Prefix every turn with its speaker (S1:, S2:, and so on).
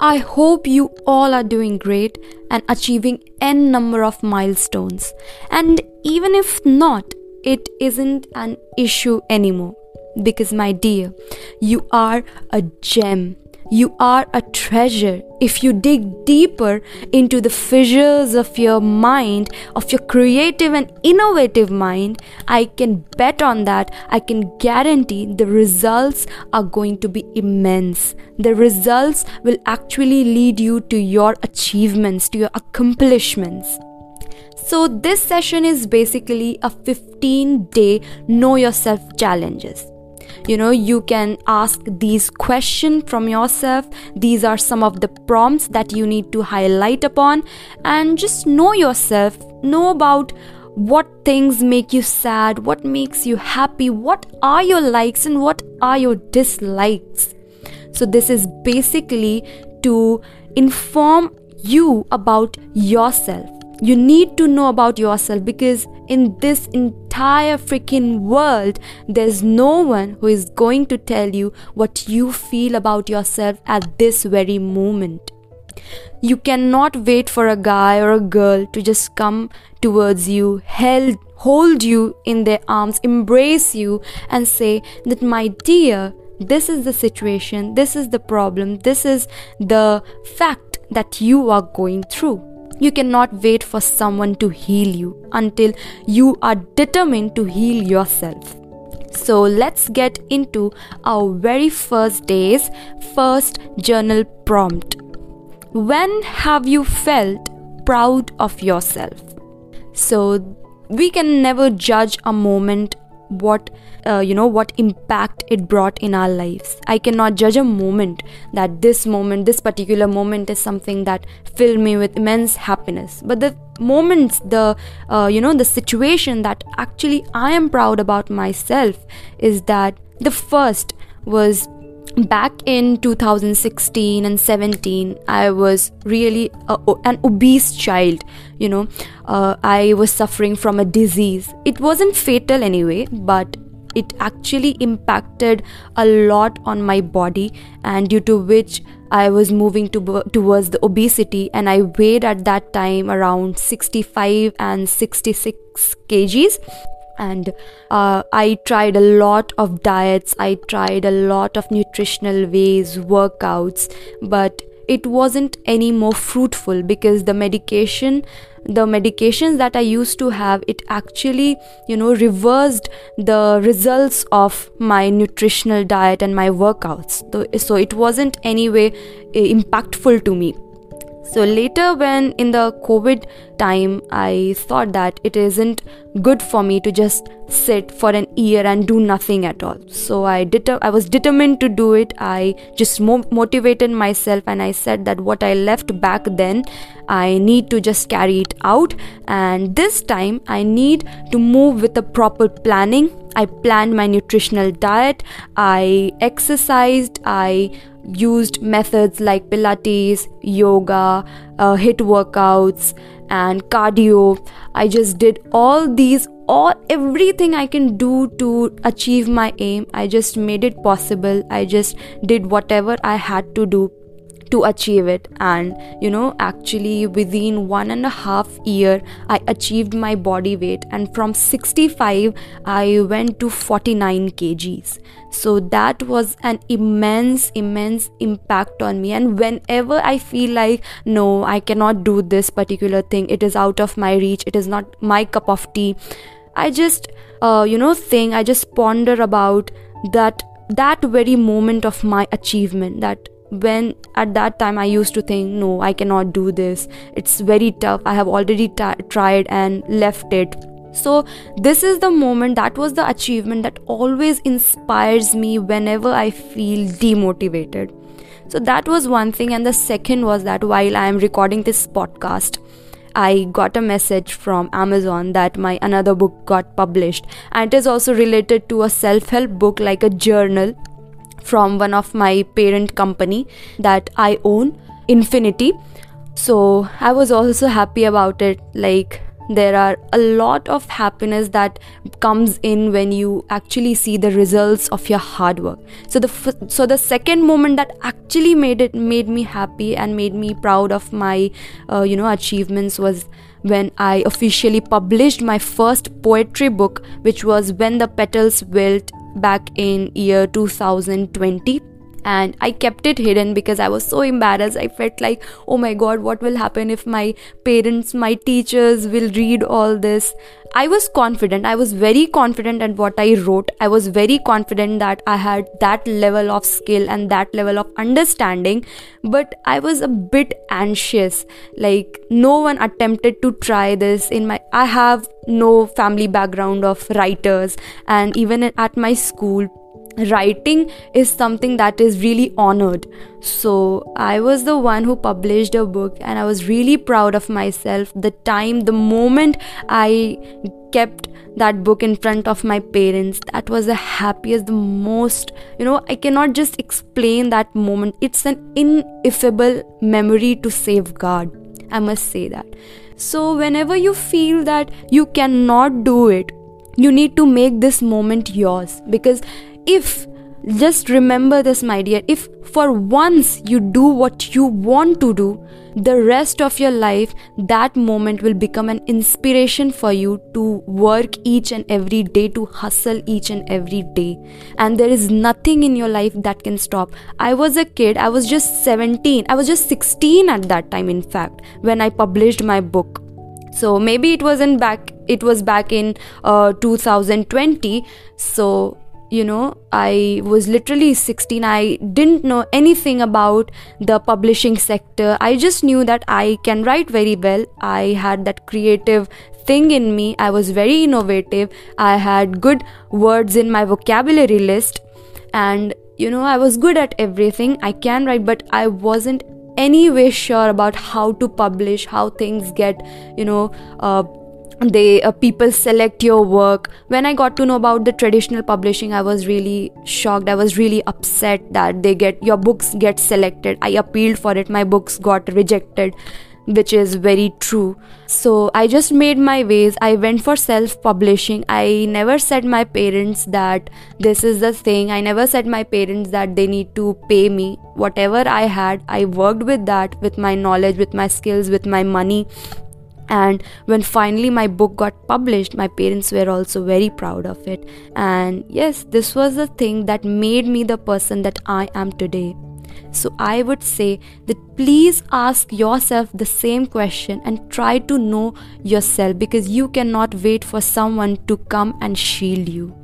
S1: I hope you all are doing great and achieving n number of milestones. And even if not, it isn't an issue anymore. Because, my dear, you are a gem you are a treasure. If you dig deeper into the fissures of your mind, of your creative and innovative mind, I can bet on that. I can guarantee the results are going to be immense. The results will actually lead you to your achievements, to your accomplishments. So, this session is basically a 15 day know yourself challenges you know you can ask these questions from yourself. These are some of the prompts that you need to highlight upon. And just know yourself. Know about what things make you sad what makes you happy what are your likes and what are your dislikes. So this is basically to inform you about yourself. You need to know about yourself because in this entire freaking world, there's no one who is going to tell you what you feel about yourself at this very moment. You cannot wait for a guy or a girl to just come towards you, held, hold you in their arms, embrace you, and say that, my dear, this is the situation, this is the problem, this is the fact that you are going through. You cannot wait for someone to heal you until you are determined to heal yourself. So let's get into our very first day's first journal prompt. When have you felt proud of yourself? So we can never judge a moment what uh, you know what impact it brought in our lives. I cannot judge a moment that this moment this particular moment is something that filled me with immense happiness. But the moments the uh, you know the situation that actually i am proud about myself is that the first was back in 2016 and 17 i was really a, an obese child you know. Uh, i was suffering from a disease. It wasn't fatal anyway but it actually impacted a lot on my body and due to which i was moving to, towards the obesity and i weighed at that time around 65 and 66 kgs. And uh, i tried a lot of diets. I tried a lot of nutritional ways workouts but it wasn't any more fruitful because the medication the medications that i used to have it actually you know reversed the results of my nutritional diet and my workouts. So, so it wasn't anyway eh, impactful to me so later, when in the COVID time, I thought that it isn't good for me to just sit for an year and do nothing at all. So I did. I was determined to do it. I just mo- motivated myself, and I said that what I left back then, I need to just carry it out. And this time, I need to move with a proper planning. I planned my nutritional diet. I exercised. I used methods like Pilates, yoga, uh, HIIT workouts, and cardio. I just did all these, all everything I can do to achieve my aim. I just made it possible. I just did whatever I had to do to achieve it. And you know actually within one and a half year i achieved my body weight. And from 65 i went to 49 kgs. So that was an immense immense impact on me. And whenever i feel like no i cannot do this particular thing it is out of my reach it is not my cup of tea i just uh, you know think i just ponder about that that very moment of my achievement that when at that time i used to think no i cannot do this. It's very tough. I have already t- tried and left it. So this is the moment that was the achievement that always inspires me whenever i feel demotivated. So that was one thing. And the second was that while i am recording this podcast I got a message from Amazon that my another book got published. And it is also related to a self-help book like a journal from one of my parent company that I own, Infinity. So I was also happy about it. Like there are a lot of happiness that comes in when you actually see the results of your hard work so the f- so the second moment that actually made it made me happy and made me proud of my uh, you know achievements was when I officially published my first poetry book, which was When the Petals Wilt back in year 2020 and I kept it hidden because I was so embarrassed. I felt like, oh my god, what will happen if my parents, my teachers will read all this? I was confident. I was very confident at what I wrote. I was very confident that I had that level of skill and that level of understanding, but I was a bit anxious. Like, no one attempted to try this in my. I have no family background of writers, and even at my school, writing is something that is really honored. So I was the one who published a book, and I was really proud of myself. The time, the moment I kept that book in front of my parents, that was the happiest, the most, you know, I cannot just explain that moment. It's an ineffable memory to safeguard. I must say that. So, whenever you feel that you cannot do it, you need to make this moment yours because if just remember this, my dear. If for once you do what you want to do, the rest of your life, that moment will become an inspiration for you to work each and every day, to hustle each and every day. And there is nothing in your life that can stop. I was a kid, I was just 17, I was just 16 at that time, in fact, when I published my book. So maybe it wasn't back, it was back in uh, 2020. So you know i was literally 16 i didn't know anything about the publishing sector. I just knew that i can write very well. I had that creative thing in me. I was very innovative. I had good words in my vocabulary list. And you know i was good at everything. I can write but i wasn't any way sure about how to publish how things get you know uh, they uh, people select your work. When i got to know about the traditional publishing i was really shocked. I was really upset that they get your books get selected. I appealed for it. My books got rejected which is very true. So i just made my ways. I went for self publishing i never said my parents that this is the thing. I never said my parents that they need to pay me. Whatever i had i worked with that with my knowledge with my skills with my money and when finally my book got published my parents were also very proud of it. And yes this was the thing that made me the person that i am today. So i would say that please ask yourself the same question and try to know yourself because you cannot wait for someone to come and shield you